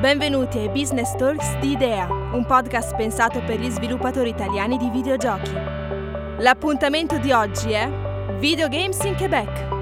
Benvenuti ai Business Talks di Idea, un podcast pensato per gli sviluppatori italiani di videogiochi. L'appuntamento di oggi è Video Games in Quebec.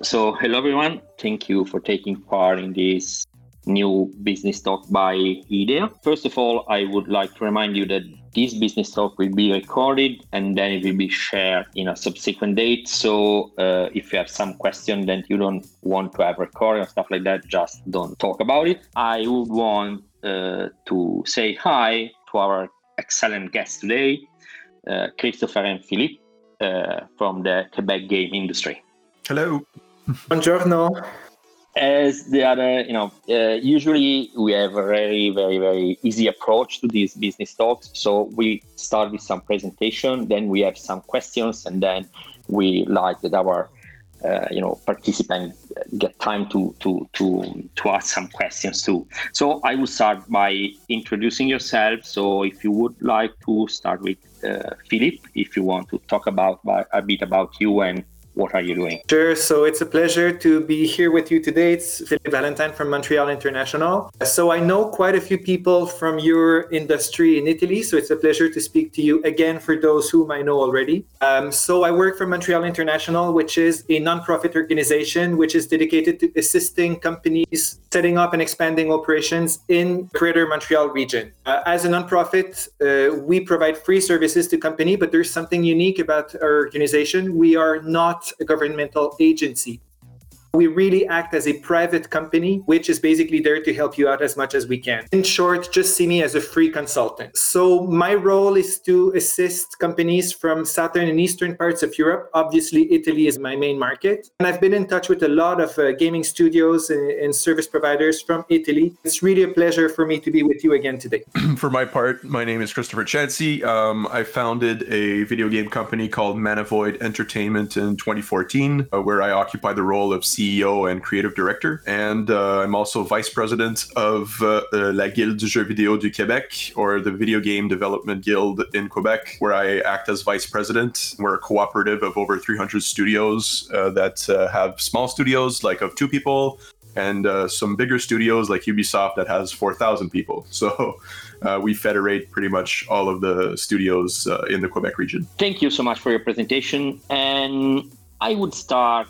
So, hello everyone. Thank you for taking part in this new business talk by IDEA. First of all, I would like to remind you that this business talk will be recorded and then it will be shared in a subsequent date. So uh, if you have some question that you don't want to have recorded or stuff like that, just don't talk about it. I would want uh, to say hi to our excellent guests today, uh, Christopher and Philippe uh, from the Quebec game industry. Hello. Buongiorno as the other, you know, uh, usually we have a very, very, very easy approach to these business talks. So we start with some presentation, then we have some questions, and then we like that our, uh, you know, participants get time to to to to ask some questions too. So I will start by introducing yourself. So if you would like to start with uh, Philip, if you want to talk about a bit about you and what are you doing? Sure. So it's a pleasure to be here with you today. It's Philippe Valentine from Montreal International. So I know quite a few people from your industry in Italy. So it's a pleasure to speak to you again for those whom I know already. Um, so I work for Montreal International, which is a nonprofit organization which is dedicated to assisting companies setting up and expanding operations in Greater Montreal region. Uh, as a nonprofit, uh, we provide free services to company, but there's something unique about our organization. We are not a governmental agency we really act as a private company, which is basically there to help you out as much as we can. In short, just see me as a free consultant. So, my role is to assist companies from southern and eastern parts of Europe. Obviously, Italy is my main market. And I've been in touch with a lot of uh, gaming studios and, and, service providers from Italy. It's really a pleasure for me to be with you again today. for my part, my name is Christopher Chancey. Um, I founded a video game company called Manavoid Entertainment in 2014, uh, where I occupy the role of CEO CEO and creative director. And uh, I'm also vice president of uh, La Guilde du Jeu Vidéo du Québec, or the Video Game Development Guild in Quebec, where I act as vice president. We're a cooperative of over 300 studios uh, that uh, have small studios, like of two people, and uh, some bigger studios like Ubisoft that has 4,000 people. So uh, we federate pretty much all of the studios uh, in the Quebec region. Thank you so much for your presentation. And I would start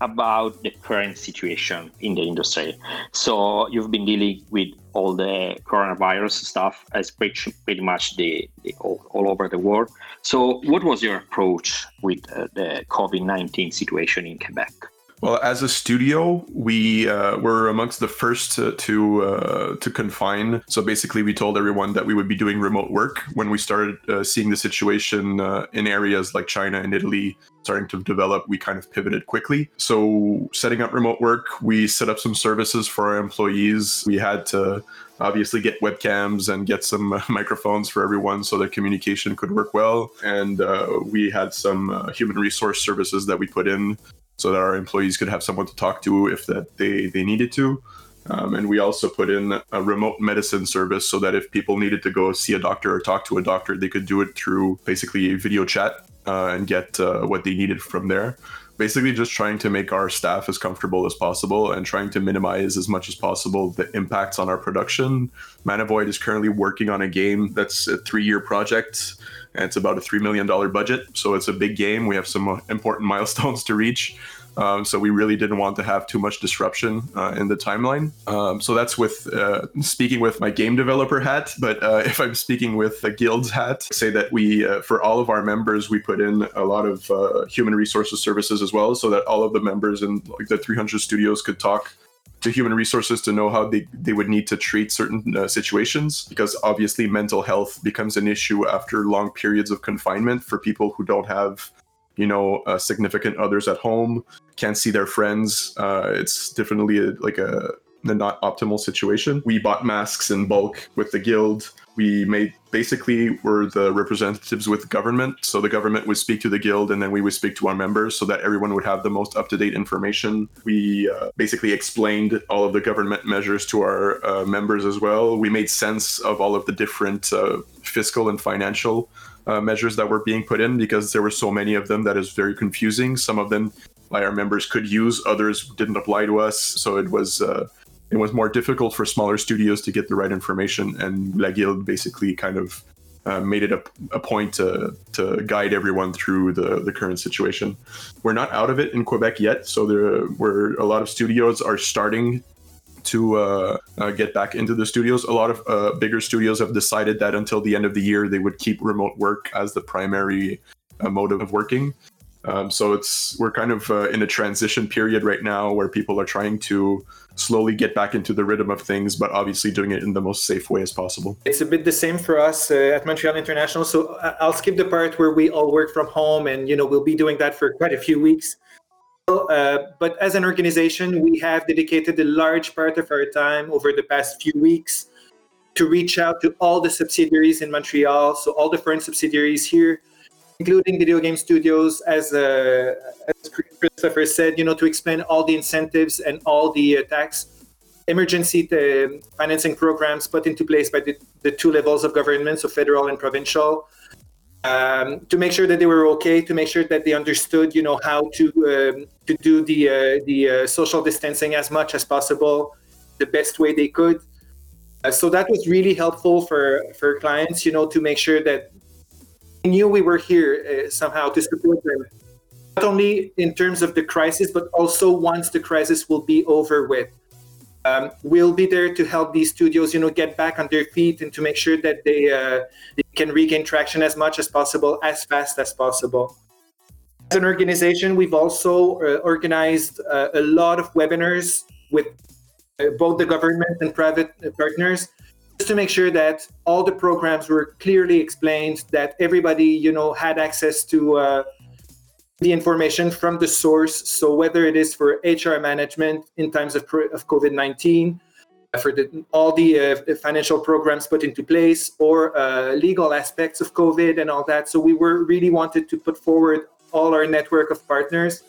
about the current situation in the industry. So you've been dealing with all the coronavirus stuff as pretty, pretty much the, the all, all, over the world. So what was your approach with uh, the COVID-19 situation in Quebec? Well, as a studio, we uh, were amongst the first to to, uh, to, confine. So basically, we told everyone that we would be doing remote work when we started uh, seeing the situation uh, in areas like China and Italy starting to develop. We kind of pivoted quickly. So setting up remote work, we set up some services for our employees. We had to obviously get webcams and get some microphones for everyone so that communication could work well. And uh, we had some uh, human resource services that we put in so that our employees could have someone to talk to if that they they needed to. Um, and we also put in a remote medicine service so that if people needed to go see a doctor or talk to a doctor, they could do it through basically a video chat uh, and get uh, what they needed from there. Basically, just trying to make our staff as comfortable as possible and trying to minimize as much as possible the impacts on our production. Manavoid is currently working on a game that's a three year project and it's about a $3 million budget. So it's a big game. We have some important milestones to reach. Um, so we really didn't want to have too much disruption uh, in the timeline. Um, so that's with uh, speaking with my game developer hat. But uh, if I'm speaking with the guild's hat, say that we, uh, for all of our members, we put in a lot of uh, human resources services as well, so that all of the members in like the 300 studios could talk to human resources to know how they, they would need to treat certain uh, situations because obviously mental health becomes an issue after long periods of confinement for people who don't have you know uh, significant others at home can't see their friends uh, it's definitely a, like a, not optimal situation we bought masks in bulk with the guild we made basically were the representatives with government. So the government would speak to the guild, and then we would speak to our members, so that everyone would have the most up to date information. We uh, basically explained all of the government measures to our uh, members as well. We made sense of all of the different uh, fiscal and financial uh, measures that were being put in because there were so many of them that is very confusing. Some of them, our members could use, others didn't apply to us, so it was uh, it was more difficult for smaller studios to get the right information. And La Guilde basically kind of uh, made it a, a, point to, to guide everyone through the, the current situation. We're not out of it in Quebec yet, so there were a lot of studios are starting to uh, uh, get back into the studios. A lot of uh, bigger studios have decided that until the end of the year, they would keep remote work as the primary uh, mode of working. Um, so it's we're kind of uh, in a transition period right now where people are trying to slowly get back into the rhythm of things, but obviously doing it in the most safe way as possible. It's a bit the same for us uh, at Montreal International. So I'll skip the part where we all work from home, and you know we'll be doing that for quite a few weeks. Uh, but as an organization, we have dedicated a large part of our time over the past few weeks to reach out to all the subsidiaries in Montreal, so all the foreign subsidiaries here, including video game studios, as, uh, as Christopher said, you know, to explain all the incentives and all the uh, tax emergency uh, financing programs put into place by the, the two levels of government, so federal and provincial um, to make sure that they were okay, to make sure that they understood, you know, how to um, to do the uh, the uh, social distancing as much as possible, the best way they could. Uh, so that was really helpful for for clients, you know, to make sure that they knew we were here uh, somehow to support them, not only in terms of the crisis, but also once the crisis will be over with. Um, we'll be there to help these studios, you know, get back on their feet and to make sure that they, uh, they can regain traction as much as possible, as fast as possible. As an organization, we've also uh, organized uh, a lot of webinars with uh, both the government and private partners just to make sure that all the programs were clearly explained, that everybody, you know, had access to uh, the information from the source. So whether it is for HR management in times of, of COVID-19, for the, all the uh, financial programs put into place, or uh, legal aspects of COVID and all that. So we were really wanted to put forward all our network of partners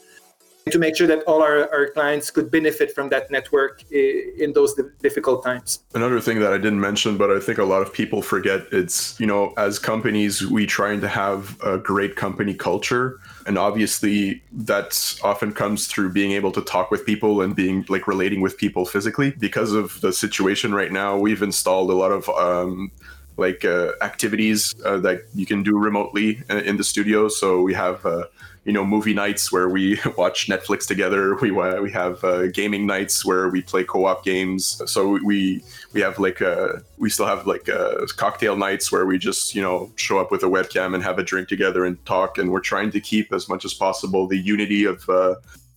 to make sure that all our, our clients could benefit from that network in those difficult times. Another thing that I didn't mention, but I think a lot of people forget, it's, you know, as companies, we trying to have a great company culture. And obviously that often comes through being able to talk with people and being like relating with people physically. Because of the situation right now, we've installed a lot of um, like uh, activities uh, that you can do remotely uh, in the studio. So we have uh, you know movie nights where we watch Netflix together. We we have uh, gaming nights where we play co-op games. So we we have like uh, we still have like uh, cocktail nights where we just you know show up with a webcam and have a drink together and talk. And we're trying to keep as much as possible the unity of uh,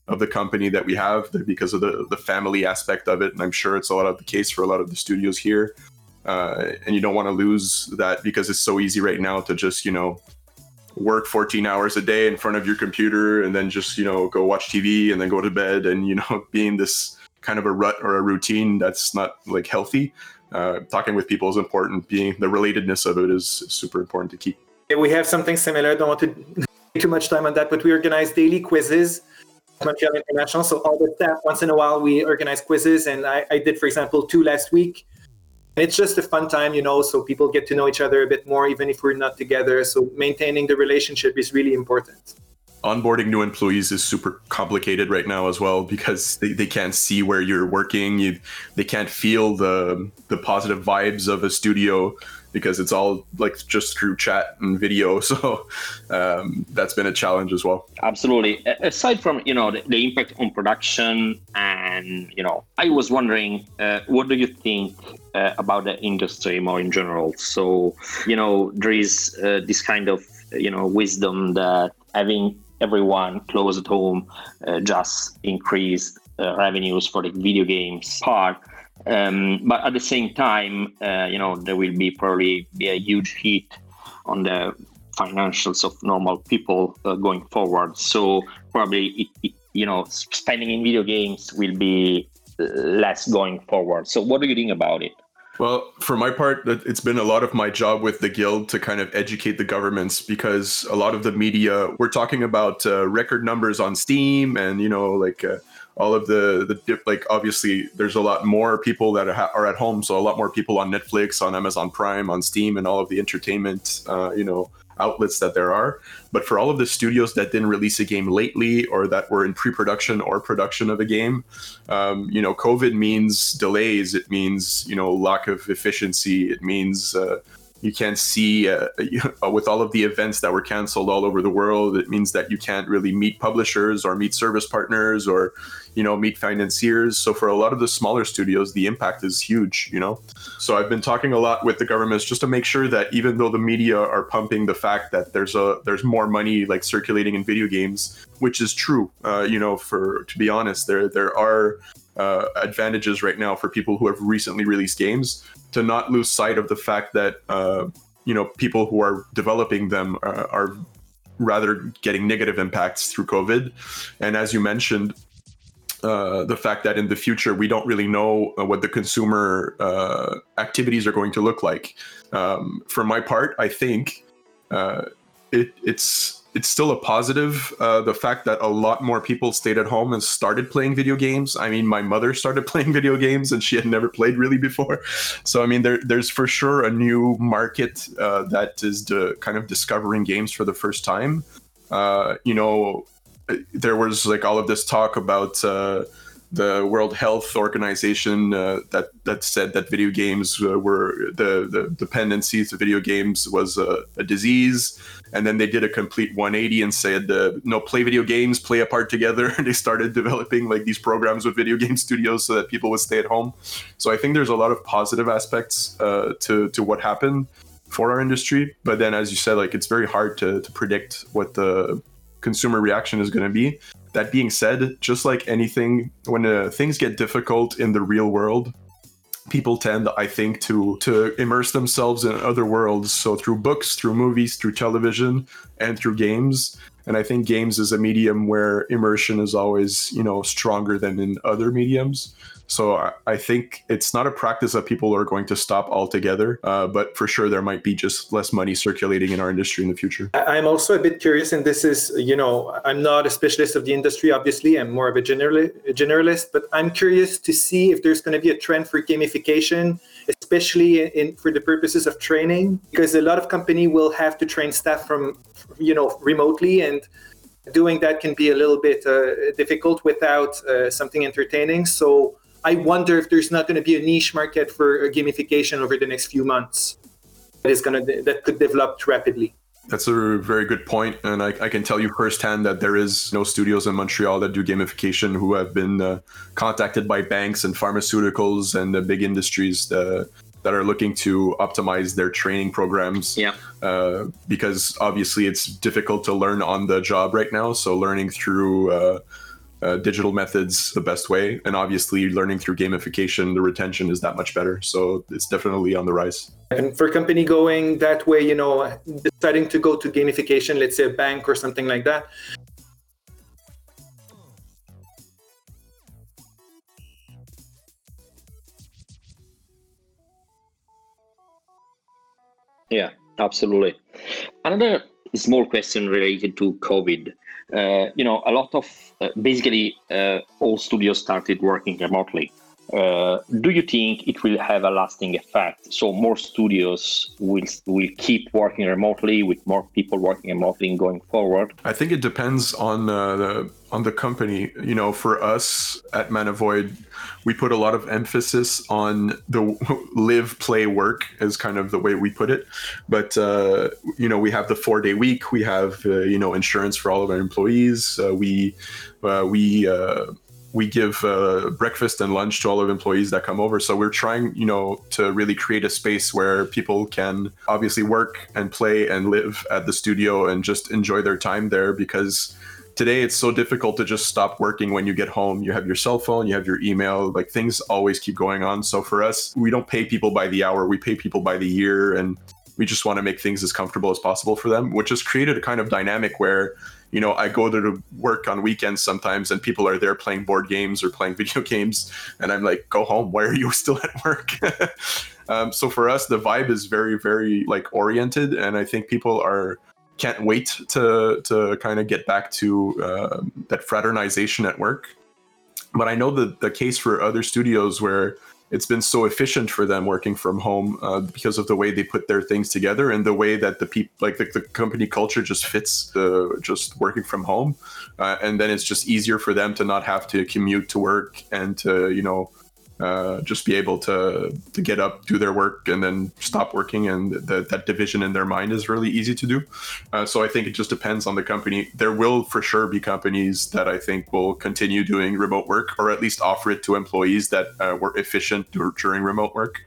of the company that we have because of the the family aspect of it. And I'm sure it's a lot of the case for a lot of the studios here. Uh, and you don't want to lose that because it's so easy right now to just you know work 14 hours a day in front of your computer and then just you know go watch tv and then go to bed and you know being this kind of a rut or a routine that's not like healthy uh, talking with people is important. Being the relatedness of it is super important to keep. We have something similar. Don't want to take too much time on that but we organize daily quizzes montreal international. So all the staff once in a while we organize quizzes. And I, I did for example two last week it's just a fun time, you know, so people get to know each other a bit more, even if we're not together. So maintaining the relationship is really important. Onboarding new employees is super complicated right now as well because they, they can't see where you're working. You, they can't feel the the positive vibes of a studio because it's all like just through chat and video. So um, that's been a challenge as well. Absolutely. Aside from you know the, the impact on production, and you know, I was wondering, uh, what do you think uh, about the industry more in general? So you know, there is uh, this kind of you know wisdom that having everyone close at home uh, just increased uh, revenues for the video games part um, but at the same time, uh, you know, there will be probably be a huge hit on the financials of normal people uh, going forward. So probably, it, it, you know, spending in video games will be uh, less going forward. So what do you think about it? Well, for my part, it's been a lot of my job with the guild to kind of educate the governments because a lot of the media, we're talking about uh, record numbers on Steam and, you know, like uh, all of the the like obviously there's a lot more people that are at home. So a lot more people on netflix on amazon prime on steam and all of the entertainment uh, you know outlets that there are. But for all of the studios that didn't release a game lately or that were in pre-production or production of a game um, you know covid means delays. It means you know lack of efficiency. It means uh, you can't see uh, with all of the events that were canceled all over the world it means that you can't really meet publishers or meet service partners or you know meet financiers. So for a lot of the smaller studios the impact is huge you know? So i've been talking a lot with the governments just to make sure that even though the media are pumping the fact that there's a there's more money like circulating in video games which is true uh, you know for to be honest there there are uh, advantages right now for people who have recently released games to not lose sight of the fact that uh, you know people who are developing them uh, are rather getting negative impacts through COVID. And as you mentioned, uh, the fact that in the future we don't really know uh, what the consumer uh, activities are going to look like. Um, for my part, I think uh, it, it's it's still a positive. Uh, the fact that a lot more people stayed at home and started playing video games. I mean, my mother started playing video games and she had never played really before. So, I mean, there, there's for sure a new market uh, that is the, kind of discovering games for the first time. Uh, you know, there was like all of this talk about uh, the World Health Organization uh, that that said that video games uh, were the the dependencies of video games was a, a, disease, and then they did a complete 180 and said, uh, "No, play video games, play apart together." and they started developing like these programs with video game studios so that people would stay at home. So I think there's a lot of positive aspects uh, to to what happened for our industry. But then, as you said, like it's very hard to to predict what the consumer reaction is going to be. That being said, just like anything, when uh, things get difficult in the real world, people tend, I think, to to immerse themselves in other worlds. So through books, through movies, through television, and through games. And I think games is a medium where immersion is always, you know, stronger than in other mediums. So I think it's not a practice that people are going to stop altogether, uh, but for sure there might be just less money circulating in our industry in the future. I'm also a bit curious, and this is, you know, I'm not a specialist of the industry, obviously, I'm more of a, generali- a generalist, but I'm curious to see if there's going to be a trend for gamification, especially in, for the purposes of training, because a lot of company will have to train staff from, you know, remotely and doing that can be a little bit uh, difficult without uh, something entertaining. So I wonder if there's not going to be a niche market for gamification over the next few months that is going to that could develop rapidly. That's a very good point, and I, I, can tell you firsthand that there is no studios in Montreal that do gamification who have been uh, contacted by banks and pharmaceuticals and the big industries uh, that are looking to optimize their training programs. Yeah. Uh, because obviously it's difficult to learn on the job right now, so learning through uh, uh, digital methods the best way. And obviously, learning through gamification, the retention is that much better. So it's definitely on the rise. And for company going that way, you know, deciding to go to gamification, let's say a bank or something like that. Yeah, absolutely. Another small question related to COVID. Uh, you know, a lot of uh, basically uh, all studios started working remotely. Uh, do you think it will have a lasting effect? So more studios will will keep working remotely with more people working remotely going forward. I think it depends on uh, the on the company. You know, for us at Manavoid, we put a lot of emphasis on the live, play, work as kind of the way we put it. But uh, you know, we have the four day week. We have uh, you know insurance for all of our employees. Uh, we we we give uh, breakfast and lunch to all of employees that come over. So we're trying, you know, to really create a space where people can obviously work and play and live at the studio and just enjoy their time there because today it's so difficult to just stop working when you get home. You have your cell phone, you have your email, like things always keep going on. So for us, we don't pay people by the hour, we pay people by the year and we just want to make things as comfortable as possible for them, which has created a kind of dynamic where you know, I go there to work on weekends sometimes and people are there playing board games or playing video games. And I'm like, go home. Why are you still at work? um, so for us, the vibe is very, very like oriented. And I think people are, can't wait to, to kind of get back to uh, that fraternization at work. but I know that the case for other studios where it's been so efficient for them working from home uh, because of the way they put their things together and the way that the people like the, the, company culture just fits the just working from home. Uh, and then it's just easier for them to not have to commute to work and to you know uh, just be able to to get up, do their work, and then stop working. And that division in their mind is really easy to do. Uh, so I think it just depends on the company. There will for sure be companies that I think will continue doing remote work, or at least offer it to employees that uh, were efficient during remote work.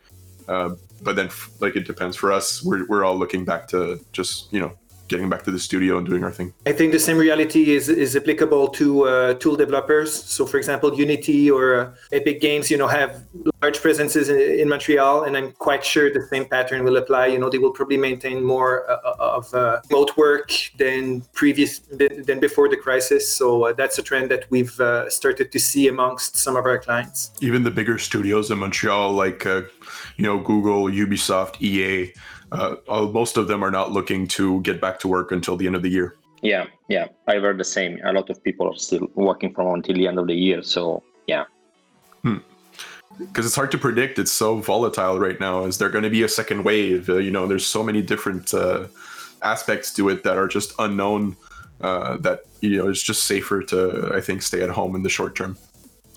Uh, but then, like it depends. For us, we're we're all looking back to just you know getting back to the studio and doing our thing. I think the same reality is is applicable to uh, tool developers. So, for example, Unity or uh, Epic Games, you know, have large presences in, in, Montreal, and I'm quite sure the same pattern will apply. You know, they will probably maintain more uh, uh of uh, remote work than previous than before the crisis. So uh, that's a trend that we've started to see amongst some of our clients. Even the bigger studios in Montreal, like you know, Google, Ubisoft, EA uh, most of them are not looking to get back to work until the end of the year. Yeah, yeah, I've heard the same. A lot of people are still working from home until the end of the year. So yeah. Hmm because it's hard to predict. It's so volatile right now. Is there going to be a second wave? Uh, you know, there's so many different uh, aspects to it that are just unknown. Uh, that you know, it's just safer to, I think, stay at home in the short term.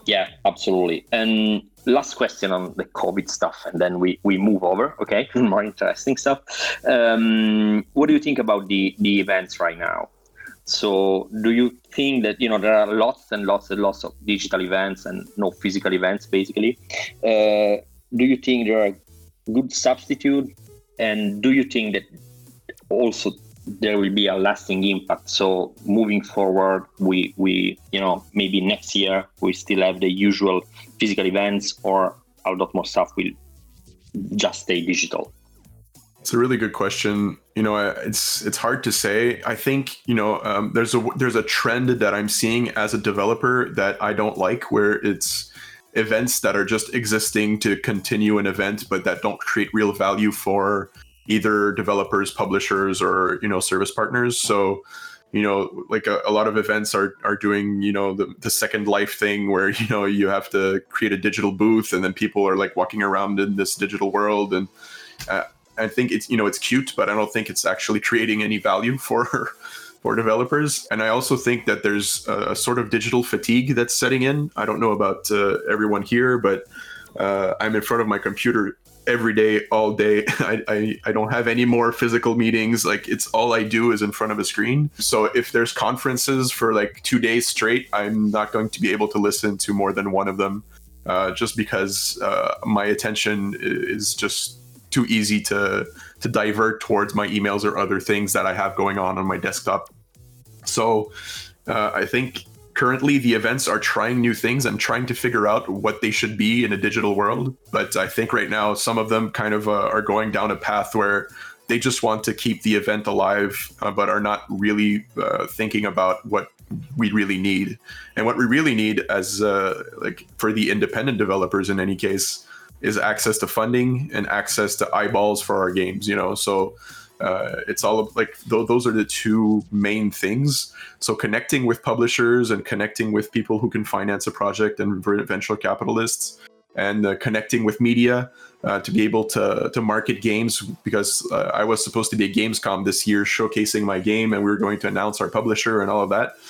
Yeah, absolutely. And last question on the COVID stuff, and then we, we move over. Okay, more interesting stuff. Um, what do you think about the the events right now? So, do you think that you know there are lots and lots and lots of digital events and no physical events, basically? Uh, do you think there are a good substitute, and do you think that also there will be a lasting impact. So moving forward, we we you know maybe next year we still have the usual physical events, or a lot more stuff will just stay digital. It's a really good question. You know, it's it's hard to say. I think you know um, there's a there's a trend that I'm seeing as a developer that I don't like, where it's events that are just existing to continue an event, but that don't create real value for either developers, publishers, or you know service partners. So you know like a, a, lot of events are are doing you know the, the second life thing where you know you have to create a digital booth and then people are like walking around in this digital world. And uh, i think it's you know it's cute but i don't think it's actually creating any value for for developers. And i also think that there's a, a sort of digital fatigue that's setting in. I don't know about uh, everyone here but uh, i'm in front of my computer every day, all day. I, I, I don't have any more physical meetings. Like it's all I do is in front of a screen. So if there's conferences for like two days straight, I'm not going to be able to listen to more than one of them, uh, just because uh, my attention is just too easy to to divert towards my emails or other things that I have going on on my desktop. So uh, I think currently the events are trying new things and trying to figure out what they should be in a digital world. But i think right now some of them kind of uh, are going down a path where they just want to keep the event alive uh, but are not really uh, thinking about what we really need. And what we really need as uh, like for the independent developers in any case is access to funding and access to eyeballs for our games you know? So uh, it's all like th- those are the two main things. So connecting with publishers and connecting with people who can finance a project and venture capitalists, and uh, connecting with media uh, to be able to to market games because uh, I was supposed to be at Gamescom this year showcasing my game and we were going to announce our publisher and all of that.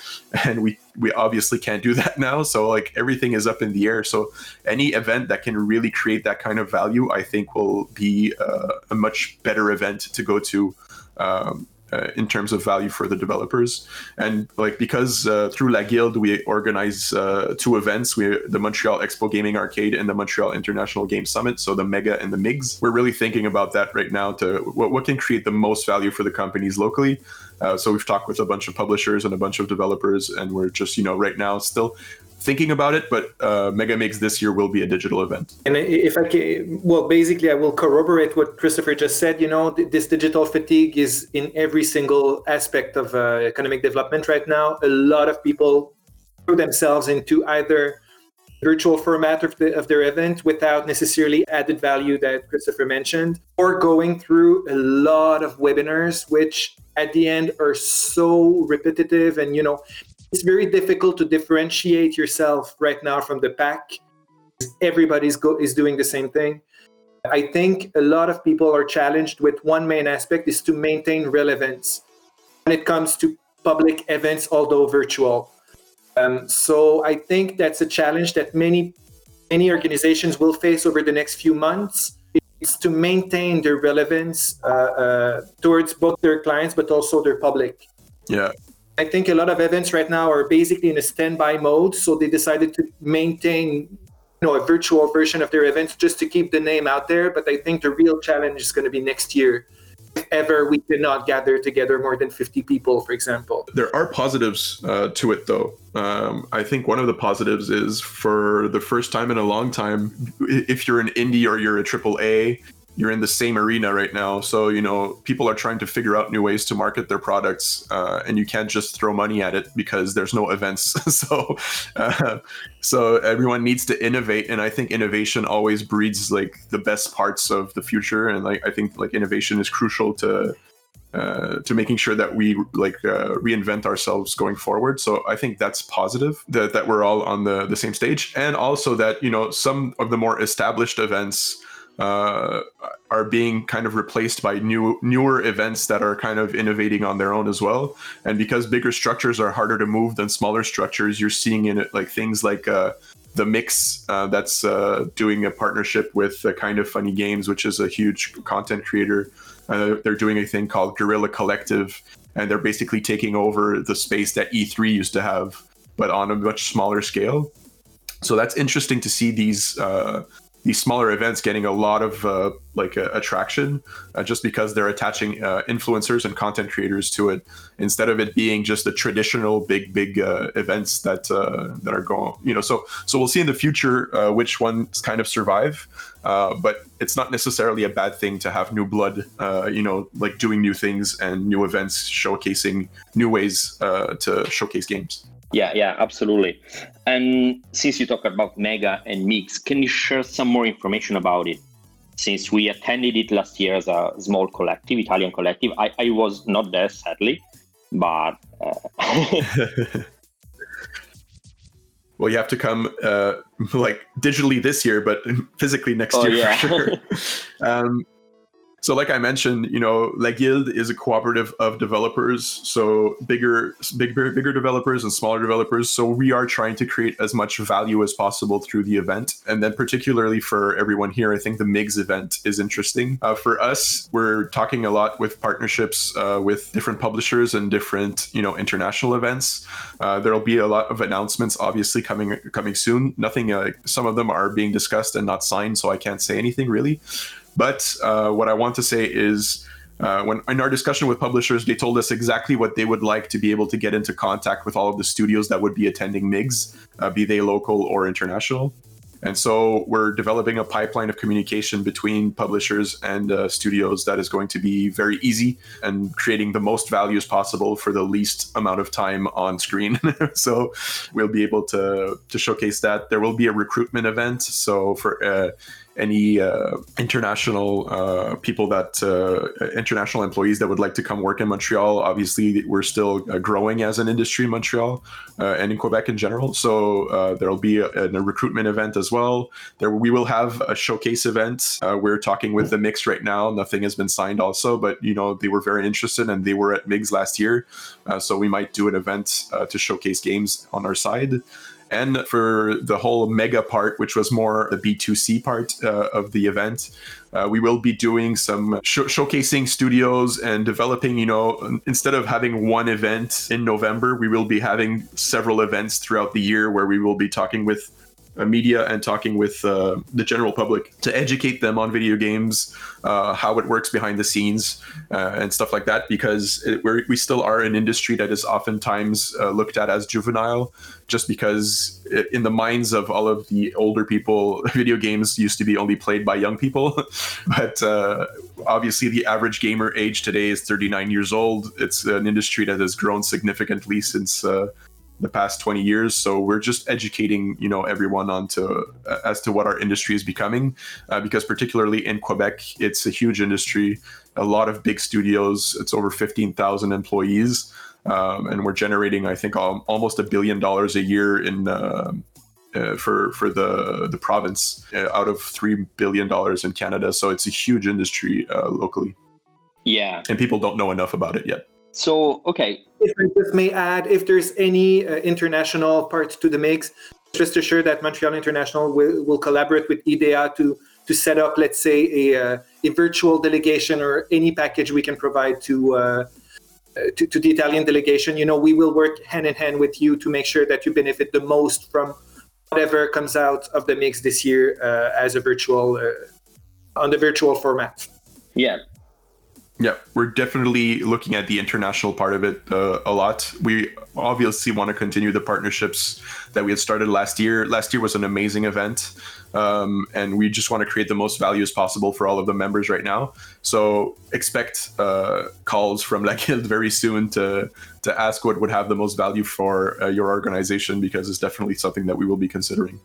And we we obviously can't do that now. So like everything is up in the air. So any event that can really create that kind of value I think will be uh, a much better event to go to um, uh, in terms of value for the developers. And like because uh, through La Guilde we organize uh, two events, we the Montreal Expo Gaming Arcade and the Montreal International Game Summit, so the Mega and the MIGS. We're really thinking about that right now to what, what can create the most value for the companies locally. Uh, so we've talked with a bunch of publishers and a bunch of developers, and we're just you know right now still thinking about it, but uh, Mega this year will be a digital event. And if I can, well, basically, I will corroborate what Christopher just said. You know, this digital fatigue is in every single aspect of uh, economic development right now. A lot of people throw themselves into either virtual format of, the, of their event without necessarily added value that Christopher mentioned, or going through a lot of webinars, which at the end are so repetitive and you know it's very difficult to differentiate yourself right now from the pack. Everybody's go- is doing the same thing. I think a lot of people are challenged with one main aspect is to maintain relevance when it comes to public events, although virtual. Um, so I think that's a challenge that many many organizations will face over the next few months. Is to maintain their relevance uh, uh, towards both their clients but also their public. Yeah, I think a lot of events right now are basically in a standby mode, so they decided to maintain you know a virtual version of their events just to keep the name out there. But I think the real challenge is going to be next year. If ever we cannot gather together more than 50 people, for example. There are positives uh, to it, though. Um, I think one of the positives is for the first time in a long time, if you're an indie or you're a triple A, you're in the same arena right now. So, you know, people are trying to figure out new ways to market their products, uh, and you can't just throw money at it because there's no events. so, uh, so everyone needs to innovate, and I think innovation always breeds like the best parts of the future, and like I think like innovation is crucial to. Uh, to making sure that we like uh, reinvent ourselves going forward. So I think that's positive that, that we're all on the, the same stage, and also that you know some of the more established events uh, are being kind of replaced by new newer events that are kind of innovating on their own as well. And because bigger structures are harder to move than smaller structures, you're seeing in it like things like uh, the Mix uh, that's uh, doing a partnership with the Kind of Funny Games, which is a huge content creator. Uh, they're doing a thing called Guerrilla Collective, and they're basically taking over the space that E3 used to have, but on a much smaller scale. So that's interesting to see these uh, these smaller events getting a lot of uh, like uh, attraction uh, just because they're attaching uh, influencers and content creators to it instead of it being just the traditional big big uh, events that uh, that are going you know so so we'll see in the future which ones kind of survive but it's not necessarily a bad thing to have new blood you know like doing new things and new events showcasing new ways to showcase games yeah, yeah, absolutely. And since you talk about Mega and Mix, can you share some more information about it? Since we attended it last year as a small collective, Italian collective, I, I was not there sadly, but. Uh... well, you have to come uh, like digitally this year, but physically next oh, year yeah. for sure. um, so, like I mentioned, you know, La Guilde is a cooperative of developers, so bigger, bigger, bigger developers and smaller developers. So we are trying to create as much value as possible through the event, and then particularly for everyone here, I think the MIGS event is interesting. Uh, for us, we're talking a lot with partnerships uh, with different publishers and different, you know, international events. Uh, there'll be a lot of announcements, obviously coming coming soon. Nothing, uh, some of them are being discussed and not signed, so I can't say anything really. But uh, what I want to say is, uh, when in our discussion with publishers, they told us exactly what they would like to be able to get into contact with all of the studios that would be attending MIGS, uh, be they local or international. And so we're developing a pipeline of communication between publishers and uh, studios that is going to be very easy and creating the most values possible for the least amount of time on screen. so we'll be able to to showcase that. There will be a recruitment event. So for uh, any uh, international uh, people that uh, international employees that would like to come work in Montreal. Obviously, we're still growing as an industry in Montreal and in Quebec in general. So there'll be a, a, recruitment event as well. There we will have a showcase event. we're talking with the Mix right now. Nothing has been signed also, but you know they were very interested and they were at MIGS last year. so we might do an event to showcase games on our side and for the whole mega part, which was more the B2C part uh, of the event. Uh, we will be doing some sh- showcasing studios and developing, you know, instead of having one event in November, we will be having several events throughout the year where we will be talking with media and talking with uh, the general public to educate them on video games, uh, how it works behind the scenes, uh, and stuff like that. Because it, we still are an industry that is oftentimes uh, looked at as juvenile, just because it, in the minds of all of the older people, video games used to be only played by young people. but uh, obviously, the average gamer age today is 39 years old. It's an industry that has grown significantly since the past 20 years so we're just educating you know everyone onto uh, as to what our industry is becoming uh, because particularly in quebec it's a huge industry a lot of big studios it's over 15000 employees um, and we're generating, I think, almost a billion dollars a year in uh, uh, for for the the province uh, out of three billion dollars in Canada. So it's a huge industry uh, locally. Yeah, and people don't know enough about it yet. So okay, if I just may add, if there's any uh, international parts to the mix, just assure that Montreal International will, will collaborate with IDEA to to set up, let's say, a, uh, a virtual delegation or any package we can provide to, uh, to, to the Italian delegation. You know, we will work hand in hand with you to make sure that you benefit the most from whatever comes out of the mix this year uh, as a virtual uh, on the virtual format. Yeah, yeah, we're definitely looking at the international part of it uh, a lot. We obviously want to continue the partnerships that we had started last year. Last year was an amazing event, um, and we just want to create the most value as possible for all of the members right now. So expect uh, calls from La Guilde very soon to to ask what would have the most value for uh, your organization because it's definitely something that we will be considering.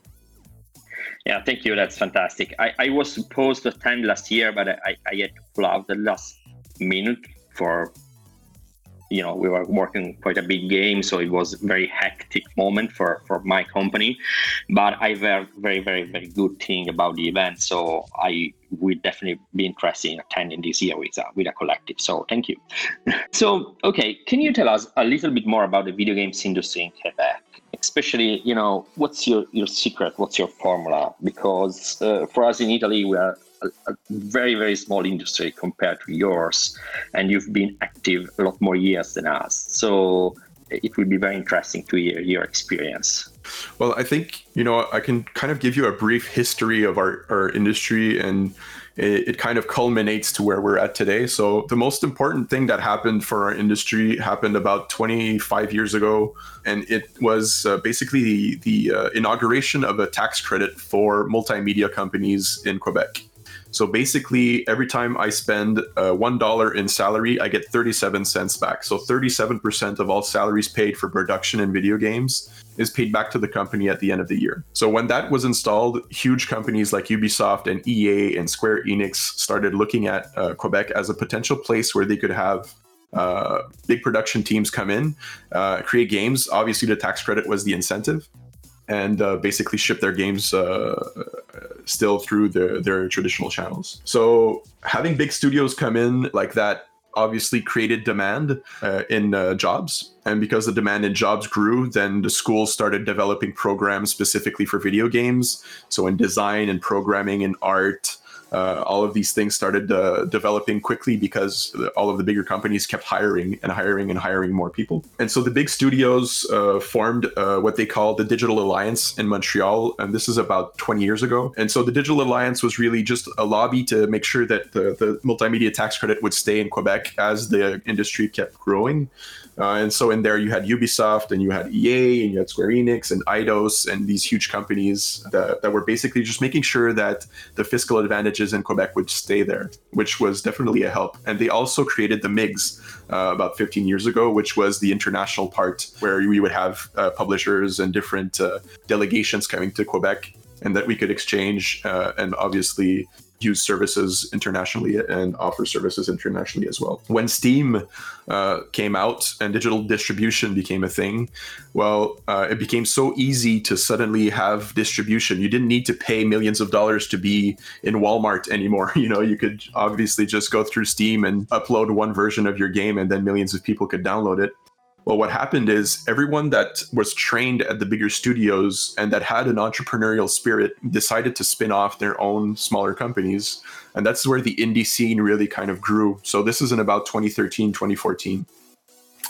Yeah, thank you. That's fantastic. I, I was supposed to attend last year, but I, I had to pull out the last minute for you know we were working quite a big game so it was a very hectic moment for for my company. But i heard very very very good thing about the event so i would definitely be interested in attending this year with a, with a collective so thank you. So okay can you tell us a little bit more about the video games industry in quebec? Especially you know what's your your secret? What's your formula? Because uh, for us in italy we are a, very very small industry compared to yours and you've been active a lot more years than us so it would be very interesting to hear your experience well i think you know i can kind of give you a brief history of our, our industry and it, it, kind of culminates to where we're at today. So the most important thing that happened for our industry happened about 25 years ago, and it was uh, basically the, the uh, inauguration of a tax credit for multimedia companies in Quebec. So basically, every time I spend uh, one dollar in salary, I get 37 cents back. So 37% of all salaries paid for production in video games is paid back to the company at the end of the year. So when that was installed, huge companies like Ubisoft and EA and Square Enix started looking at uh, Quebec as a potential place where they could have uh, big production teams come in, uh, create games. Obviously, the tax credit was the incentive and uh, basically ship their games uh, still through their, their traditional channels. So having big studios come in like that obviously created demand uh, in uh, jobs. And because the demand in jobs grew, then the schools started developing programs specifically for video games. So in design and programming and art, uh, all of these things started uh, developing quickly because all of the bigger companies kept hiring and hiring and hiring more people. And so the big studios uh, formed uh, what they call the Digital Alliance in Montreal. And this is about 20 years ago. And so the Digital Alliance was really just a lobby to make sure that the, the multimedia tax credit would stay in Quebec as the industry kept growing. Uh, and so in there you had Ubisoft and you had EA and you had Square Enix and Eidos and these huge companies that, that were basically just making sure that the fiscal advantages in Quebec would stay there, which was definitely a help. And they also created the MIGS uh, about 15 years ago, which was the international part where we would have uh, publishers and different uh, delegations coming to Quebec and that we could exchange uh, and obviously use services internationally and offer services internationally as well. When Steam uh, came out and digital distribution became a thing, well, uh, it became so easy to suddenly have distribution. You didn't need to pay millions of dollars to be in Walmart anymore. You know, you could obviously just go through Steam and upload one version of your game, and then millions of people could download it. Well, what happened is everyone that was trained at the bigger studios and that had an entrepreneurial spirit decided to spin off their own smaller companies. And that's where the indie scene really kind of grew. So this is in about 2013, 2014,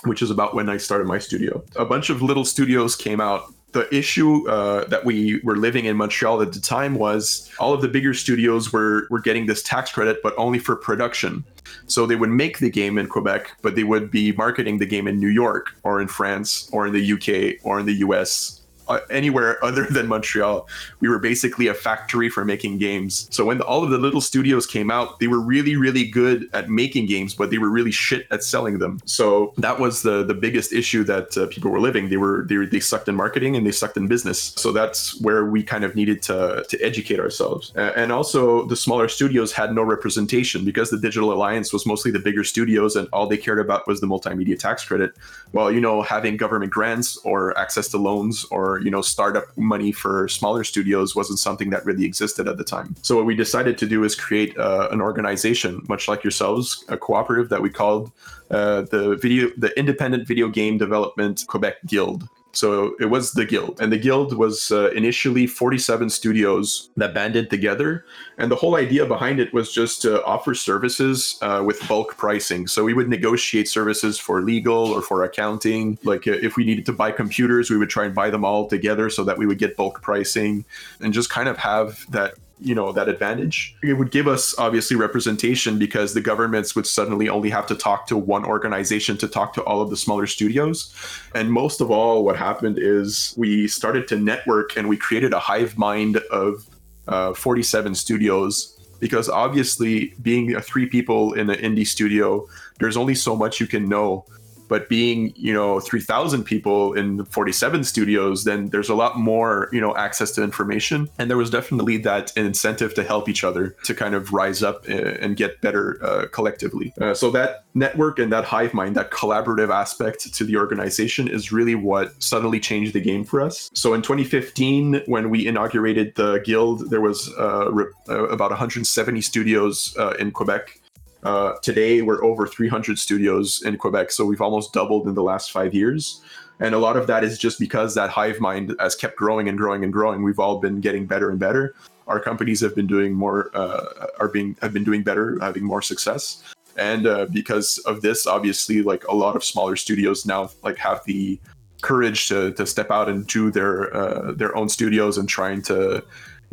which is about when I started my studio. A bunch of little studios came out the issue uh, that we were living in Montreal at the time was all of the bigger studios were were getting this tax credit, but only for production. So they would make the game in Quebec, but they would be marketing the game in New York or in France or in the UK or in the US anywhere other than Montreal. We were basically a factory for making games. So when the, all of the little studios came out, they were really, really good at making games, but they were really shit at selling them. So that was the the biggest issue that uh, people were living. They were they, they sucked in marketing and they sucked in business. So that's where we kind of needed to to educate ourselves. and also the smaller studios had no representation because the Digital Alliance was mostly the bigger studios and all they cared about was the multimedia tax credit. Well, you know, having government grants or access to loans or you know startup money for smaller studios wasn't something that really existed at the time. So what we decided to do is create uh, an organization, much like yourselves, a cooperative that we called uh, the video, the Independent Video Game Development Quebec Guild. So it was the guild, and the guild was uh, initially 47 studios that banded together. And the whole idea behind it was just to offer services uh, with bulk pricing. So we would negotiate services for legal or for accounting. Like uh, if we needed to buy computers, we would try and buy them all together so that we would get bulk pricing and just kind of have that you know that advantage. It would give us obviously representation because the governments would suddenly only have to talk to one organization to talk to all of the smaller studios. And most of all what happened is we started to network and we created a hive mind of uh, 47 studios because obviously being three people in an indie studio there's only so much you can know but being you know 3000 people in 47 studios then there's a lot more you know access to information. And there was definitely that incentive to help each other to kind of rise up uh, and get better uh, collectively. Uh, so that network and that hive mind that collaborative aspect to the organization is really what suddenly changed the game for us. So in 2015 when we inaugurated the guild there was uh, uh, about 170 studios uh, in quebec uh, today, we're over 300 studios in Quebec, so we've almost doubled in the last five years. And a lot of that is just because that hive mind has kept growing and growing and growing. We've all been getting better and better. Our companies have been doing more, uh, are being have been doing better, having more success. And uh, because of this, obviously, like a lot of smaller studios now, like have the courage to to step out and do their uh, their own studios and trying to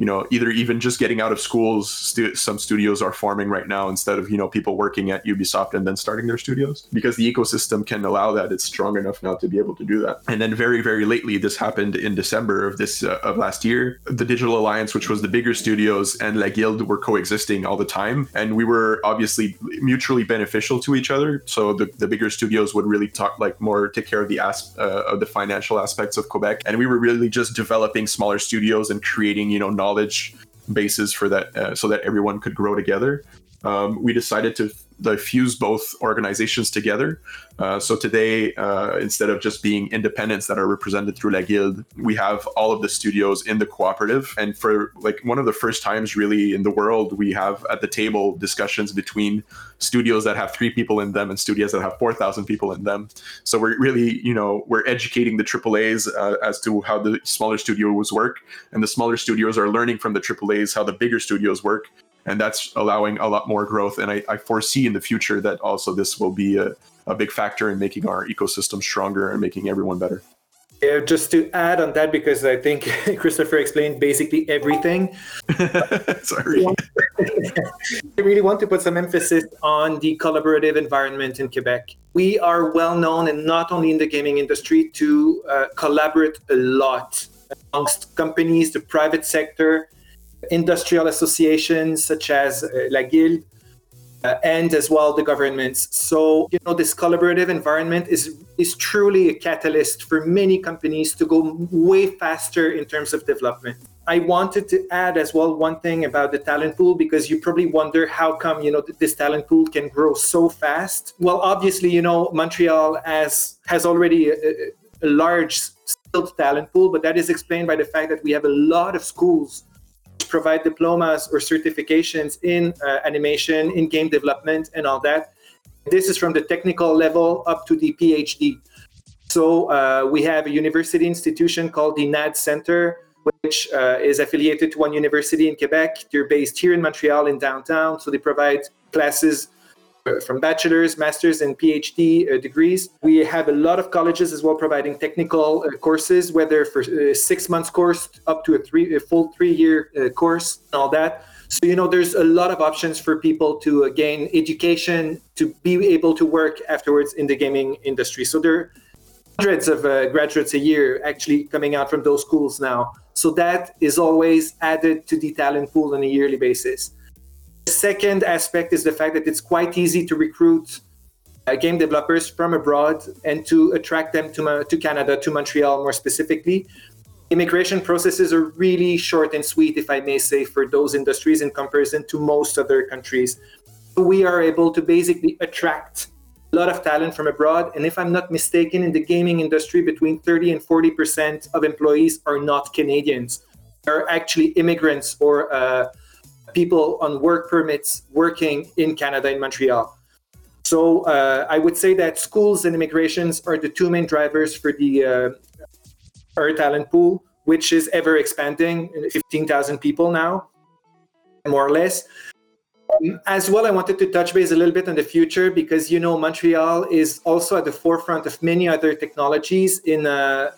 you know either even just getting out of schools stu- some studios are forming right now instead of you know people working at ubisoft and then starting their studios because the ecosystem can allow that. It's strong enough now to be able to do that. And then very very lately this happened in december of this uh, of last year the digital alliance which was the bigger studios and la Guilde were coexisting all the time. And we were obviously mutually beneficial to each other. So the, the bigger studios would really talk like more take care of the as uh, of the financial aspects of quebec. And we were really just developing smaller studios and creating you know knowledge knowledge bases for that uh, so that everyone could grow together. Um, we decided to they fuse both organizations together. Uh, so today, uh, instead of just being independents that are represented through La Guilde, we have all of the studios in the cooperative. And for like one of the first times really in the world, we have at the table discussions between studios that have three people in them and studios that have 4,000 people in them. So we're really, you know, we're educating the AAAs uh, as to how the smaller studios work. And the smaller studios are learning from the AAAs how the bigger studios work and that's allowing a lot more growth. And I, I foresee in the future that also this will be a, a big factor in making our ecosystem stronger and making everyone better. Yeah, just to add on that, because I think Christopher explained basically everything. Sorry. I really want to put some emphasis on the collaborative environment in Quebec. We are well known, and not only in the gaming industry, to uh, collaborate a lot amongst companies, the private sector, industrial associations such as uh, La Guilde, uh, and as well the governments. So you know this collaborative environment is is truly a catalyst for many companies to go way faster in terms of development. I wanted to add as well one thing about the talent pool because you probably wonder how come you know this talent pool can grow so fast. Well, obviously you know Montreal has has already a, a large skilled talent pool, but that is explained by the fact that we have a lot of schools provide diplomas or certifications in uh, animation, in game development, and all that. This is from the technical level up to the PhD. So uh, we have a university institution called the NAD Center, which uh, is affiliated to one university in Quebec. They're based here in Montreal in downtown. So they provide classes from bachelor's, master's, and PhD uh, degrees. We have a lot of colleges as well providing technical uh, courses, whether for a six months course up to a three, a full three year course, and all that. So you know, there's a lot of options for people to gain education to be able to work afterwards in the gaming industry. So there are hundreds of uh, graduates a year actually coming out from those schools now. So that is always added to the talent pool on a yearly basis. The second aspect is the fact that it's quite easy to recruit uh, game developers from abroad and to attract them to, to Canada, to Montreal more specifically. Immigration processes are really short and sweet, if I may say, for those industries in comparison to most other countries. We are able to basically attract a lot of talent from abroad. And if I'm not mistaken, in the gaming industry, between 30 and 40% of employees are not Canadians, are actually immigrants or uh, people on work permits working in Canada, in Montreal. So uh, I would say that schools and immigrations are the two main drivers for the uh, our talent pool, which is ever expanding, 15,000 people now, more or less. As well, I wanted to touch base a little bit on the future because you know Montreal is also at the forefront of many other technologies in uh,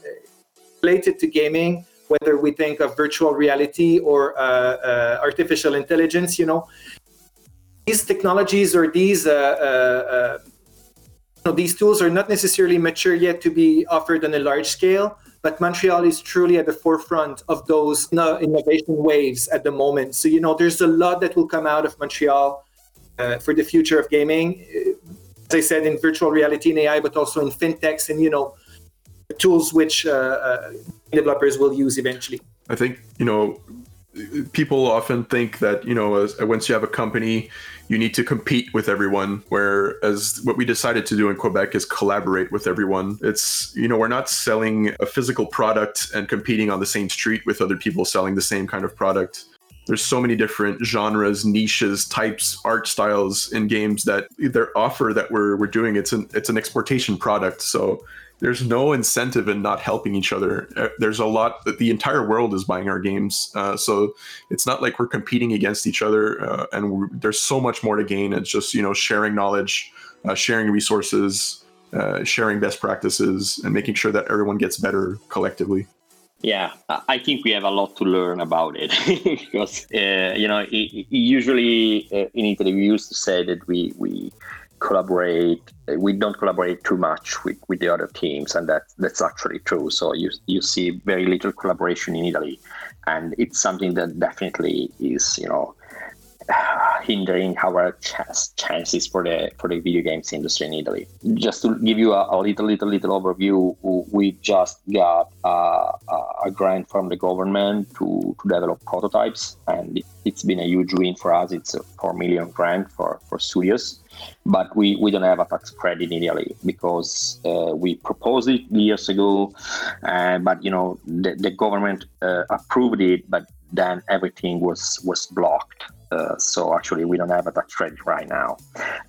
related to gaming. Whether we think of virtual reality or uh, uh, artificial intelligence, you know, these technologies or these uh, you know, these tools are not necessarily mature yet to be offered on a large scale but Montreal is truly at the forefront of those innovation waves at the moment. So, you know, there's a lot that will come out of Montreal uh, for the future of gaming. As I said, in virtual reality and AI, but also in fintechs and, you know, tools which uh, uh, developers will use eventually. I think, you know, people often think that you know as, once you have a company you need to compete with everyone whereas what we decided to do in quebec is collaborate with everyone. It's you know we're not selling a physical product and competing on the same street with other people selling the same kind of product. There's so many different genres niches types art styles in games that their offer that we're, we're doing. It's an it's an exportation product. So there's no incentive in not helping each other. Uh, there's a lot that the entire world is buying our games, uh, so it's not like we're competing against each other. Uh, and there's so much more to gain. It's just you know sharing knowledge, uh, sharing resources, uh, sharing best practices, and making sure that everyone gets better collectively. Yeah, I think we have a lot to learn about it because uh, you know it, usually in Italy we used to say that we we collaborate we don't collaborate too much with, with the other teams and that that's actually true. So you you see very little collaboration in italy and it's something that definitely is you know hindering our ch- chances for the for the video games industry in Italy. Just to give you a, a little little little overview, we just got uh, a grant from the government to, to develop prototypes, and it, has been a huge win for us. It's a four million grant for for studios, but we, we don't have a tax credit in Italy because uh, we proposed it years ago, uh, but you know the, the government uh, approved it, but then everything was was blocked. Uh, so actually, we don't have a tax credit right now.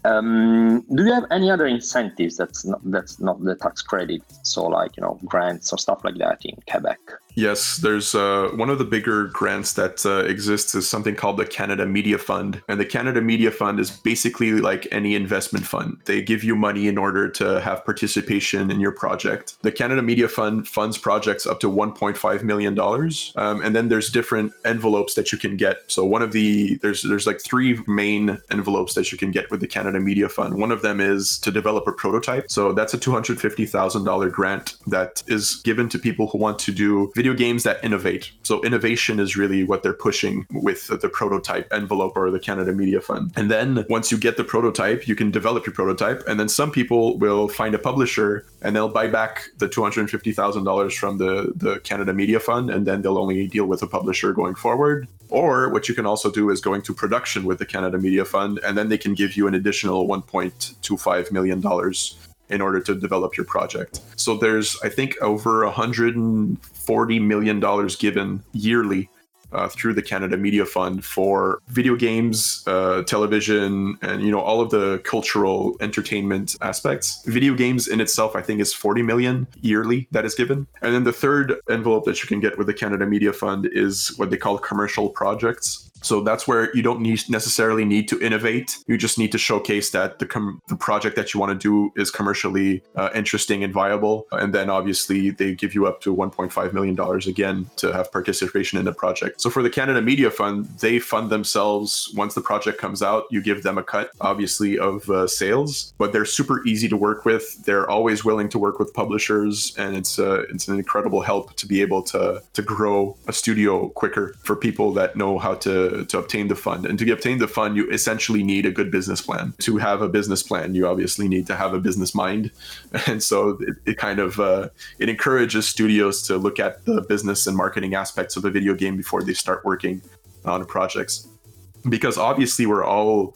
Um, do you have any other incentives that's not that's not the tax credit? So like you know grants or stuff like that in Quebec. Yes, there's uh, one of the bigger grants that uh, exists is something called the Canada Media Fund. And the Canada Media Fund is basically like any investment fund. They give you money in order to have participation in your project. The Canada Media Fund funds projects up to $1.5 million. Um, and then there's different envelopes that you can get. So one of the, there's, there's like three main envelopes that you can get with the Canada Media Fund. One of them is to develop a prototype. So that's a $250,000 grant that is given to people who want to do video games that innovate. So innovation is really what they're pushing with the prototype envelope or the Canada Media Fund. And then once you get the prototype, you can develop your prototype. And then some people will find a publisher and they'll buy back the $250,000 from the, the Canada Media Fund. And then they'll only deal with a publisher going forward. Or what you can also do is going to production with the Canada Media Fund, and then they can give you an additional $1.25 million in order to develop your project. So there's, I think, over 140 million dollars given yearly uh, through the Canada Media Fund for video games, uh, television, and you know all of the cultural entertainment aspects. Video games in itself, I think, is 40 million yearly that is given. And then the third envelope that you can get with the Canada Media Fund is what they call commercial projects. So that's where you don't need necessarily need to innovate. You just need to showcase that the com- the project that you want to do is commercially uh, interesting and viable. And then obviously they give you up to 1.5 million dollars again to have participation in the project. So for the Canada Media Fund, they fund themselves once the project comes out. You give them a cut, obviously, of uh, sales, but they're super easy to work with. They're always willing to work with publishers, and it's uh, it's an incredible help to be able to to grow a studio quicker for people that know how to to obtain the fund. And to obtain the fund, you essentially need a good business plan. To have a business plan, you obviously need to have a business mind, and so it, it kind of uh, it encourages studios to look at the business and marketing aspects of a video game before they start working on projects because obviously we're all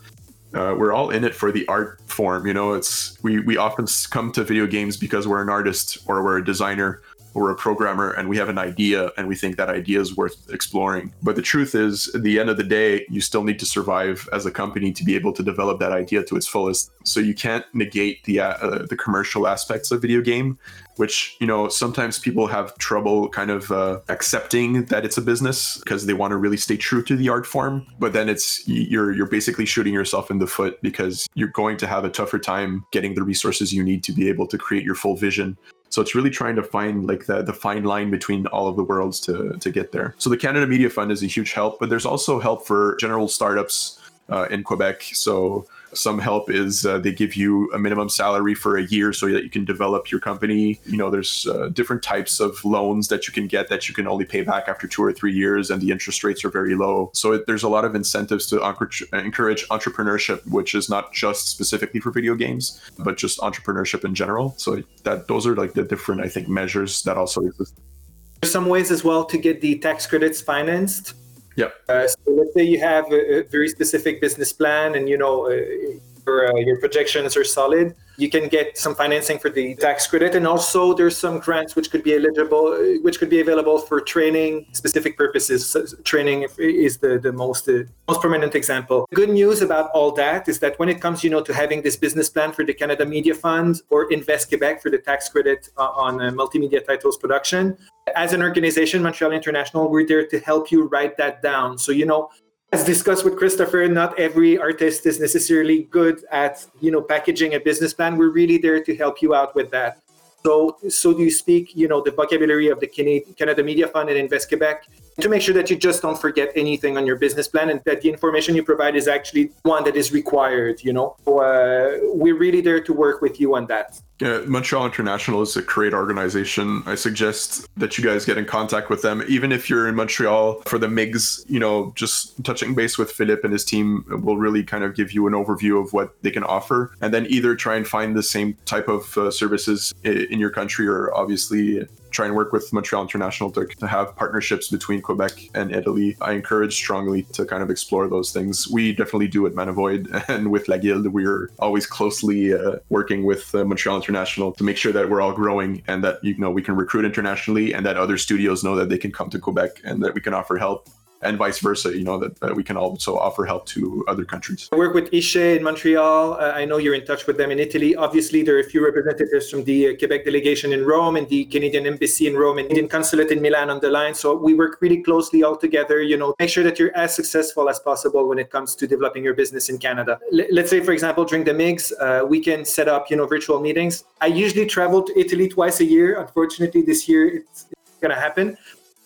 uh, we're all in it for the art form you know it's we we often come to video games because we're an artist or we're a designer or a programmer and we have an idea and we think that idea is worth exploring. But the truth is at the end of the day you still need to survive as a company to be able to develop that idea to its fullest. So you can't negate the uh, the commercial aspects of video game which you know sometimes people have trouble kind of uh, accepting that it's a business because they want to really stay true to the art form. But then it's you're you're basically shooting yourself in the foot because you're going to have a tougher time getting the resources you need to be able to create your full vision so it's really trying to find like the, the fine line between all of the worlds to, to get there. So the Canada Media Fund is a huge help, but there's also help for general startups uh, in Quebec. So some help is uh, they give you a minimum salary for a year so that you can develop your company. You know, there's uh, different types of loans that you can get that you can only pay back after two or three years, and the interest rates are very low. So it, there's a lot of incentives to encourage entrepreneurship, which is not just specifically for video games, but just entrepreneurship in general. So that those are like the different, I think, measures that also exist. There's some ways as well to get the tax credits financed Yep. Uh, so let's say you have a, a, very specific business plan, and you know uh, your uh, your projections are solid. You can get some financing for the tax credit, and also there's some grants which could be eligible, uh, which could be available for training specific purposes. So training is the the most uh, most prominent example. Good news about all that is that when it comes, you know, to having this business plan for the Canada Media Fund or Invest Quebec for the tax credit uh, on multimedia titles production, as an organization, Montreal International, we're there to help you write that down. So, you know, as discussed with Christopher, not every artist is necessarily good at, you know, packaging a business plan. We're really there to help you out with that. So, so do you speak, you know, the vocabulary of the Canada Media Fund and Invest Quebec to make sure that you just don't forget anything on your business plan and that the information you provide is actually one that is required, you know. So, uh, we're really there to work with you on that. Yeah, Montreal International is a great organization. I suggest that you guys get in contact with them, even if you're in Montreal for the MIGS. You know, just touching base with Philippe and his team will really kind of give you an overview of what they can offer, and then either try and find the same type of uh, services in your country, or obviously try and work with Montreal International to, to have partnerships between Quebec and Italy. I encourage strongly to kind of explore those things. We definitely do at Manavoid and with La Guilde. We're always closely uh, working with uh, Montreal International to make sure that we're all growing and that you know we can recruit internationally and that other studios know that they can come to Quebec and that we can offer help and vice versa, you know, that, that, we can also offer help to other countries. I work with ISCE in Montreal. Uh, I know you're in touch with them in Italy. Obviously, there are a few representatives from the uh, Quebec delegation in Rome and the Canadian Embassy in Rome and Indian Consulate in Milan on the line. So we work really closely all together, you know, make sure that you're as successful as possible when it comes to developing your business in Canada. L- let's say, for example, during the MIGS, uh, we can set up, you know, virtual meetings. I usually travel to Italy twice a year. Unfortunately, this year it's going to happen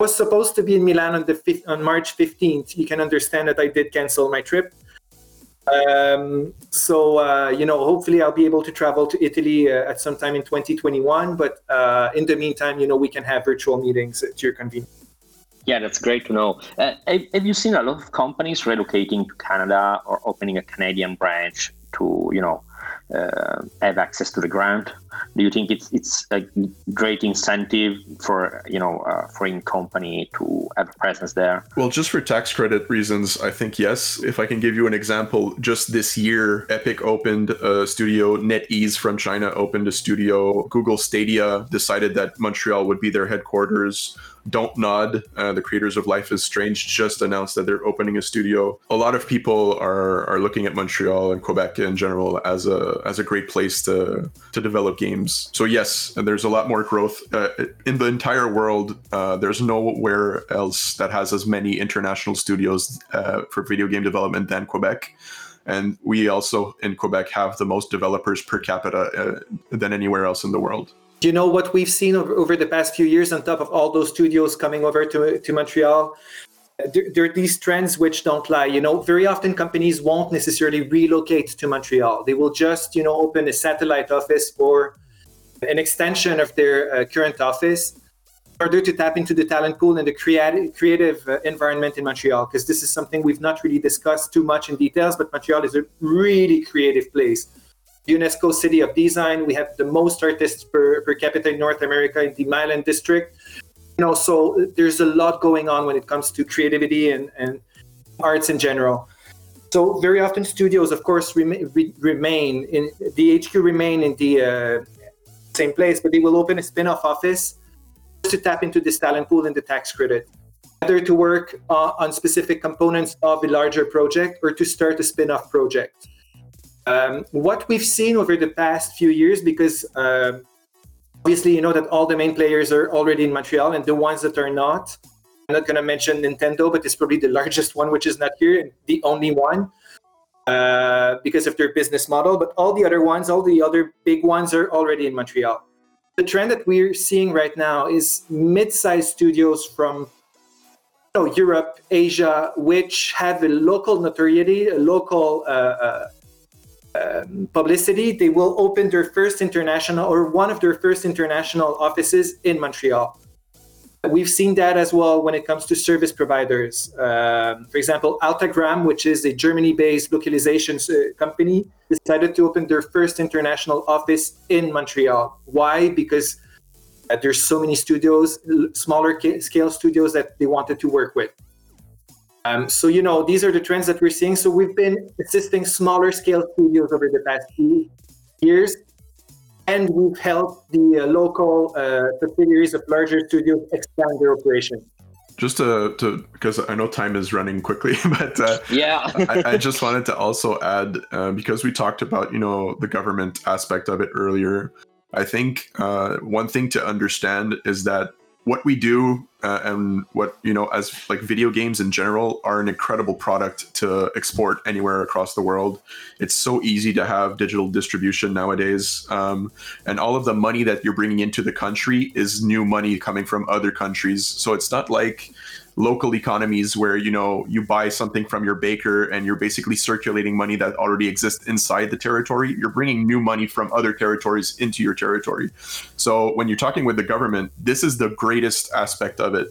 was supposed to be in Milan on the fifth, on March 15th. You can understand that I did cancel my trip. Um, so uh, you know, hopefully I'll be able to travel to Italy uh, at some time in 2021. But uh, in the meantime, you know, we can have virtual meetings to your convenience. Yeah, that's great to know. Uh, have, have you seen a lot of companies relocating to Canada or opening a Canadian branch to, you know, uh, have access to the grant? Do you think it's it's a great incentive for you know a foreign company to have a presence there? Well, just for tax credit reasons, I think yes. If I can give you an example, just this year, Epic opened a studio. NetEase from China opened a studio. Google Stadia decided that Montreal would be their headquarters. Don't Nod, uh, the creators of Life is Strange, just announced that they're opening a studio. A lot of people are are looking at Montreal and Quebec in general as a as a great place to to develop games. So yes, there's a lot more growth uh, in the entire world. Uh, there's nowhere else that has as many international studios uh, for video game development than Quebec. And we also in Quebec have the most developers per capita uh, than anywhere else in the world. Do You know what we've seen over the past few years, on top of all those studios coming over to, to Montreal, there, there, are these trends which don't lie. You know, very often companies won't necessarily relocate to Montreal. They will just, you know, open a satellite office or an extension of their uh, current office in order to tap into the talent pool and the creative, creative uh, environment in Montreal. Because this is something we've not really discussed too much in details, but Montreal is a really creative place. UNESCO City of Design. We have the most artists per, per capita in North America in the Mile End district. Know, so there's a lot going on when it comes to creativity and, and arts in general. So very often studios, of course, remain, re- remain in the HQ remain in the uh, same place, but they will open a spin-off office to tap into this talent pool and the tax credit, either to work uh, on specific components of a larger project or to start a spin-off project. Um, what we've seen over the past few years, because uh, obviously you know that all the main players are already in Montreal, and the ones that are not, I'm not going to mention Nintendo, but it's probably the largest one which is not here, and the only one uh, because of their business model. But all the other ones, all the other big ones, are already in Montreal. The trend that we're seeing right now is mid-sized studios from you know, Europe, Asia, which have a local notoriety, a local uh, uh um, publicity, they will open their first international or one of their first international offices in Montreal. We've seen that as well when it comes to service providers. Um, for example, Altagram, which is a Germany based localization uh, company, decided to open their first international office in Montreal. Why? Because uh, there's so many studios, smaller scale studios that they wanted to work with. Um, so, you know, these are the trends that we're seeing. So, we've been assisting smaller scale studios over the past few years, and we've helped the uh, local uh, subsidiaries of larger studios expand their operations. Just to, to, because I know time is running quickly, but uh, yeah, I, I, just wanted to also add uh, because we talked about you know the government aspect of it earlier. I think uh, one thing to understand is that what we do uh, and what you know as like video games in general are an incredible product to export anywhere across the world. It's so easy to have digital distribution nowadays um, and all of the money that you're bringing into the country is new money coming from other countries. So it's not like local economies where you know you buy something from your baker and you're basically circulating money that already exists inside the territory you're bringing new money from other territories into your territory. So when you're talking with the government this is the greatest aspect of it.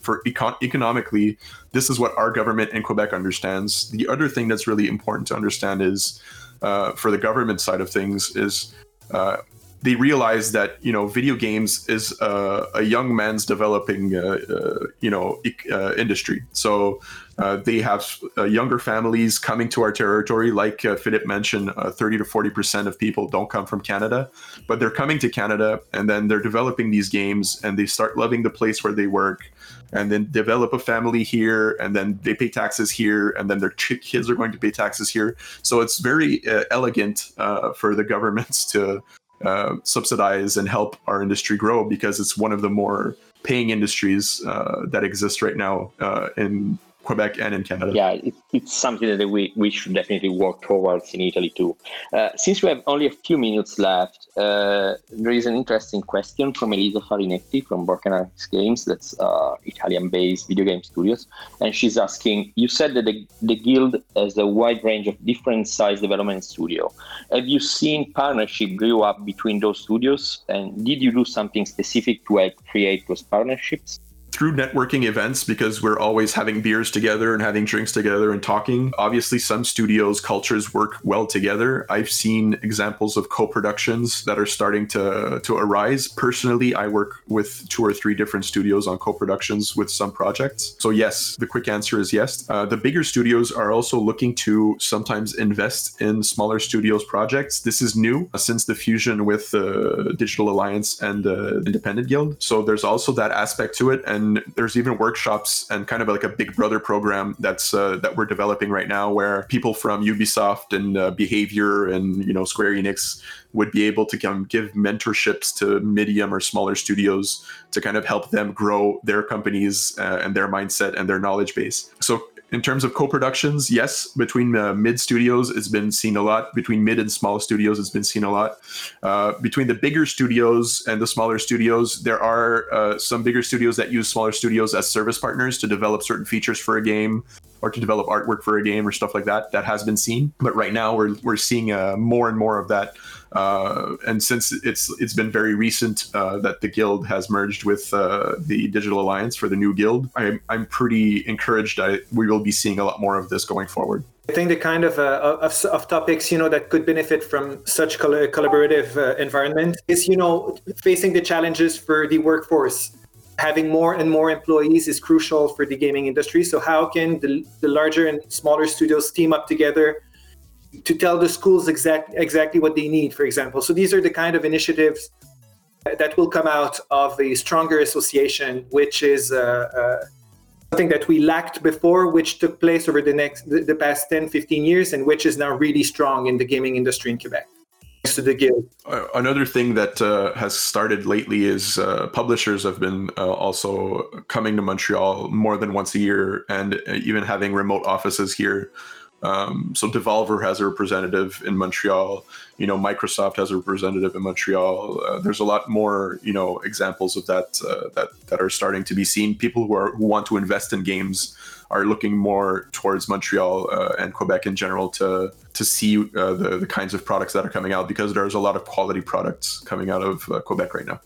For econ- economically this is what our government in quebec understands. The other thing that's really important to understand is uh, for the government side of things is uh, they realize that you know video games is uh, a young man's developing uh, uh, you know uh, industry. So uh, they have younger families coming to our territory. Like Philippe mentioned, 30 to 40 percent of people don't come from Canada, but they're coming to Canada and then they're developing these games and they start loving the place where they work and then develop a family here and then they pay taxes here and then their kids are going to pay taxes here so it's very uh, elegant uh, for the governments to uh, subsidize and help our industry grow because it's one of the more paying industries uh, that exist right now uh, in Quebec and in Canada. Yeah, it, it's something that we, we should definitely work towards in Italy too. Uh, since we have only a few minutes left, uh, there is an interesting question from Elisa Farinetti from Borcanarix Games, that's uh, Italian-based video game studios, and she's asking, you said that the, the guild has a wide range of different size development studio. Have you seen partnership grow up between those studios, and did you do something specific to help create those partnerships? Through networking events because we're always having beers together and having drinks together and talking. Obviously, some studios' cultures work well together. I've seen examples of co-productions that are starting to to arise. Personally, I work with two or three different studios on co-productions with some projects. So yes, the quick answer is yes. Uh, the bigger studios are also looking to sometimes invest in smaller studios projects. This is new uh, since the fusion with the uh, Digital Alliance and the Independent Guild. So there's also that aspect to it and then there's even workshops and kind of like a Big Brother program that's uh, that we're developing right now, where people from Ubisoft and uh, Behaviour and you know Square Enix would be able to come give mentorships to medium or smaller studios to kind of help them grow their companies uh, and their mindset and their knowledge base. So in terms of co-productions, yes, between uh, mid studios, it's been seen a lot. Between mid and small studios, it's been seen a lot. Uh, between the bigger studios and the smaller studios, there are uh, some bigger studios that use smaller studios as service partners to develop certain features for a game or to develop artwork for a game or stuff like that. That has been seen, but right now we're we're seeing uh, more and more of that uh, and since it's it's been very recent uh, that the guild has merged with uh, the Digital Alliance for the new guild, I'm, I'm pretty encouraged that we will be seeing a lot more of this going forward. I think the kind of, uh, of, of, topics you know that could benefit from such coll- collaborative uh, environment is you know facing the challenges for the workforce. Having more and more employees is crucial for the gaming industry. So how can the, the larger and smaller studios team up together to tell the schools exact, exactly what they need, for example. So these are the kind of initiatives that will come out of a stronger association, which is uh, uh, something that we lacked before, which took place over the next the, the, past 10, 15 years, and which is now really strong in the gaming industry in Quebec. To the guild. Uh, another thing that uh, has started lately is uh, publishers have been uh, also coming to Montreal more than once a year, and even having remote offices here um, so Devolver has a representative in Montreal. You know, Microsoft has a representative in Montreal. Uh, there's a lot more, you know, examples of that uh, that that are starting to be seen. People who are who want to invest in games are looking more towards Montreal uh, and Quebec in general to to see uh, the the kinds of products that are coming out because there's a lot of quality products coming out of uh, Quebec right now.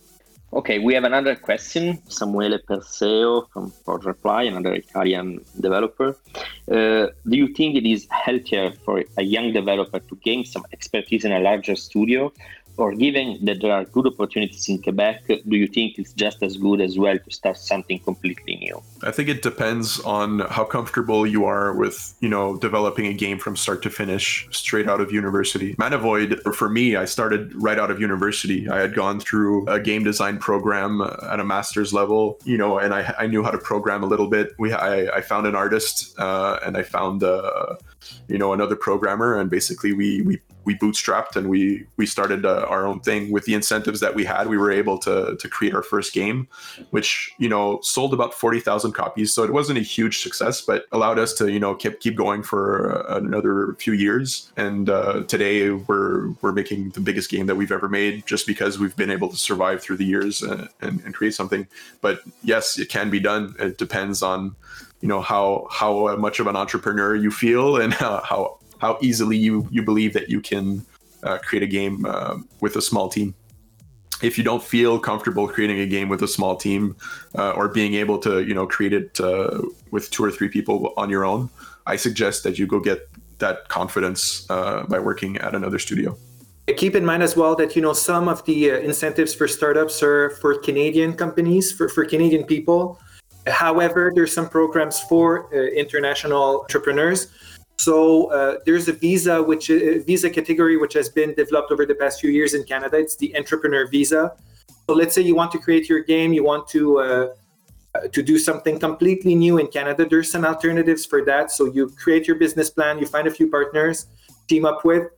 Okay, we have another question. Samuele Perseo from Forge Reply, another Italian developer. Uh, do you think it is healthier for a young developer to gain some expertise in a larger studio or given that there are good opportunities in Quebec, do you think it's just as good as well to start something completely new? I think it depends on how comfortable you are with, you know, developing a game from start to finish straight out of university. Manavoid, for me, I started right out of university. I had gone through a game design program at a master's level, you know, and I, I knew how to program a little bit. We I, I found an artist uh, and I found uh, you know another programmer and basically we we we bootstrapped and we we started uh, our own thing. With the incentives that we had we were able to to create our first game which you know sold about 40,000 copies. So it wasn't a huge success but allowed us to you know keep keep going for another few years. And uh, today we're we're making the biggest game that we've ever made just because we've been able to survive through the years and, uh, and, and create something. But yes it can be done. It depends on you know how how much of an entrepreneur you feel and how how, how easily you you believe that you can uh, create a game uh, with a small team. If you don't feel comfortable creating a game with a small team uh, or being able to you know create it uh, with two or three people on your own i suggest that you go get that confidence uh, by working at another studio. Keep in mind as well that you know some of the uh, incentives for startups are for canadian companies for, for canadian people. However, there's some programs for international entrepreneurs. So uh, there's a visa, which uh, visa category, which has been developed over the past few years in Canada. It's the entrepreneur visa. So let's say you want to create your game, you want to uh, to do something completely new in Canada. There's some alternatives for that. So you create your business plan, you find a few partners, team up with,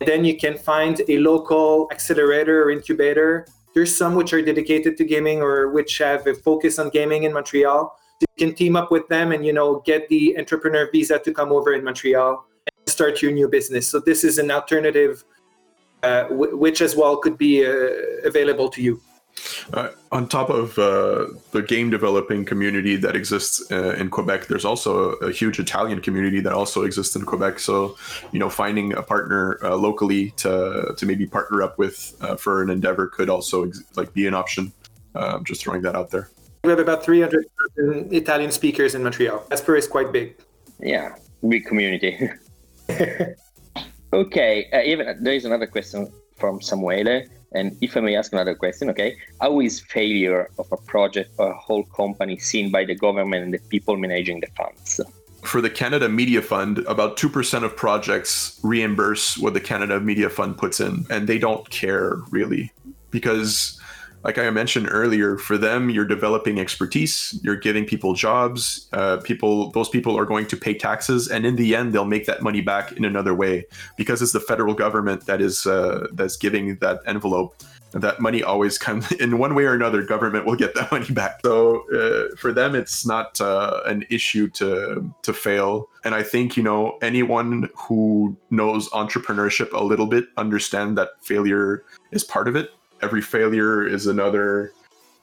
then you can find a local accelerator or incubator there's some which are dedicated to gaming or which have a focus on gaming in Montreal. You can team up with them and you know get the entrepreneur visa to come over in Montreal and start your new business. So this is an alternative, uh, w- which as well could be uh, available to you. Uh, on top of uh, the game developing community that exists uh, in Quebec, there's also a, a, huge Italian community that also exists in Quebec. So, you know, finding a partner uh, locally to to maybe partner up with uh, for an endeavor could also ex- like be an option. Um, just throwing that out there. We have about 300 Italian speakers in Montreal. Esper is quite big. Yeah, big community. okay, uh, even there is another question from Samuele and if I may ask another question, okay, how is failure of a project or a whole company seen by the government and the people managing the funds? For the Canada Media Fund, about 2% of projects reimburse what the Canada Media Fund puts in, and they don't care really because like I mentioned earlier, for them, you're developing expertise, you're giving people jobs. Uh, people, those people are going to pay taxes, and in the end, they'll make that money back in another way because it's the federal government that is uh, that's giving that envelope. That money always comes in one way or another. Government will get that money back. So uh, for them, it's not uh, an issue to to fail. And I think you know anyone who knows entrepreneurship a little bit understand that failure is part of it every failure is another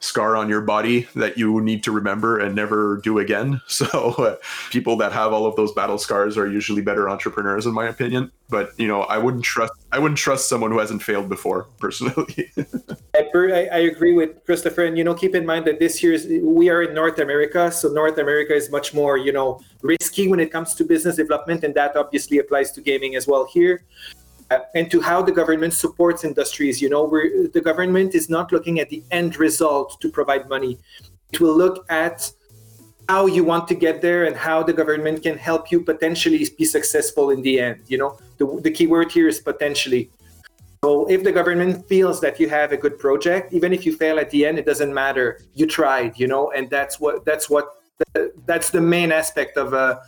scar on your body that you need to remember and never do again. So uh, people that have all of those battle scars are usually better entrepreneurs in my opinion. But you know, I wouldn't trust I wouldn't trust someone who hasn't failed before personally. I, I agree with Christopher, and you know, keep in mind that this year we are in North America, so North America is much more you know risky when it comes to business development, and that obviously applies to gaming as well here. Uh, and to how the government supports industries. You know, the government is not looking at the end result to provide money. It will look at how you want to get there and how the government can help you potentially be successful in the end. You know, the, the key word here is potentially. So if the government feels that you have a good project, even if you fail at the end, it doesn't matter. You tried, you know, and that's what that's what that's the main aspect of uh,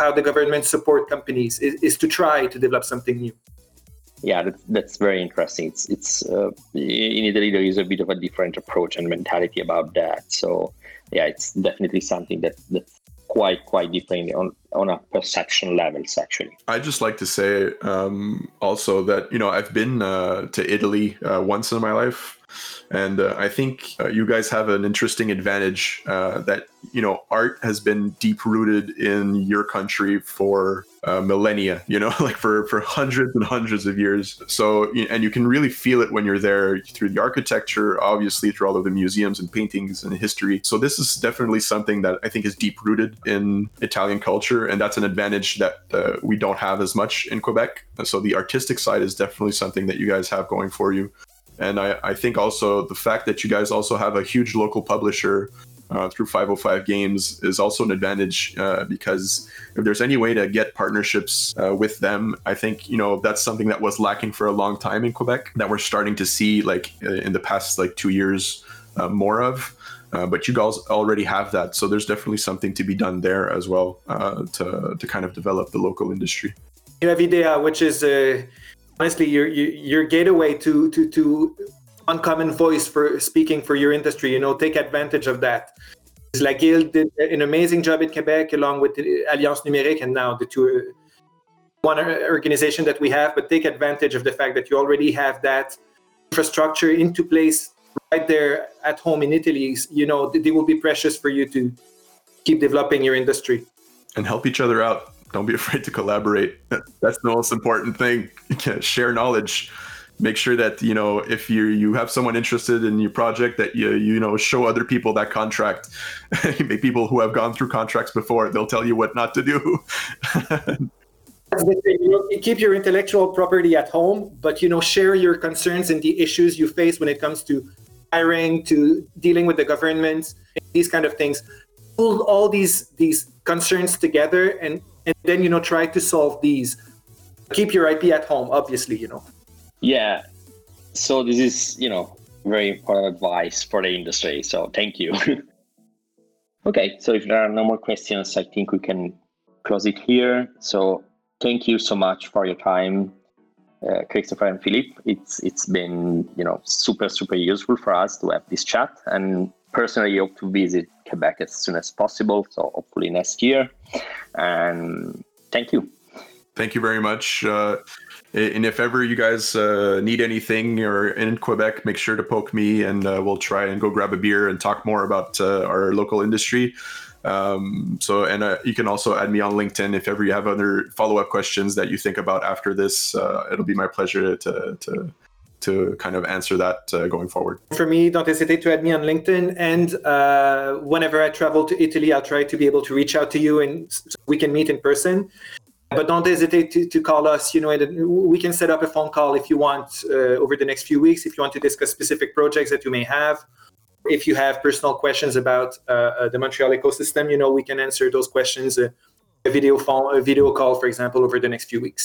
how the government support companies is, is to try to develop something new yeah, that's, that's very interesting. It's it's uh, in Italy there is a bit of a different approach and mentality about that. So yeah, it's definitely something that that's quite quite different on on a perception levels actually. I just like to say um, also that you know I've been uh, to Italy uh, once in my life. And uh, I think uh, you guys have an interesting advantage uh, that, you know, art has been deep rooted in your country for uh, millennia, you know, like for, for hundreds and hundreds of years. So, and you can really feel it when you're there through the architecture, obviously through all of the museums and paintings and history. So this is definitely something that I think is deep rooted in Italian culture. And that's an advantage that uh, we don't have as much in Quebec. So the artistic side is definitely something that you guys have going for you. And I, I think also the fact that you guys also have a huge local publisher uh, through 505 Games is also an advantage uh, because if there's any way to get partnerships uh, with them, I think you know that's something that was lacking for a long time in Quebec that we're starting to see like uh, in the past like two years uh, more of. Uh, but you guys already have that, so there's definitely something to be done there as well to to kind of develop the local industry. You have IIDEA, which is a honestly your your gateway to to to uncommon voice for speaking for your industry. You know, take advantage of that. It's La Guilde did an amazing job in Quebec along with Alliance Numérique and now the two one organization that we have, but take advantage of the fact that you already have that infrastructure into place right there at home in Italy. You know, they will be precious for you to keep developing your industry and help each other out don't be afraid to collaborate. That's the most important thing. Share knowledge. Make sure that you know if you you have someone interested in your project that you you know show other people that contract. people who have gone through contracts before, they'll tell you what not to do. you keep your intellectual property at home, but you know share your concerns and the issues you face when it comes to hiring, to dealing with the government, these kind of things. Pull all these these concerns together and and then you know try to solve these. Keep your ip at home obviously you know. Yeah. So this is you know very important advice for the industry. So thank you. Okay. So if there are no more questions i think we can close it here. So thank you so much for your time uh, Christopher and Philippe. It's it's been you know super super useful for us to have this chat, and personally hope to visit Quebec as soon as possible. So hopefully next year. And thank you. Thank you very much. Uh, and if ever you guys uh, need anything or in Quebec, make sure to poke me, and uh, we'll try and go grab a beer and talk more about uh, our local industry. Um, so, and uh, you can also add me on LinkedIn if ever you have other follow up questions that you think about after this. Uh, it'll be my pleasure to to to kind of answer that uh, going forward. For me, don't hesitate to add me on LinkedIn. And uh, whenever I travel to Italy, I'll try to be able to reach out to you and so we can meet in person. But don't hesitate to, to call us. You know, we can set up a phone call if you want uh, over the next few weeks, if you want to discuss specific projects that you may have. If you have personal questions about uh, uh, the Montreal ecosystem, you know, we can answer those questions. Uh, a video phone, a video call, for example, over the next few weeks.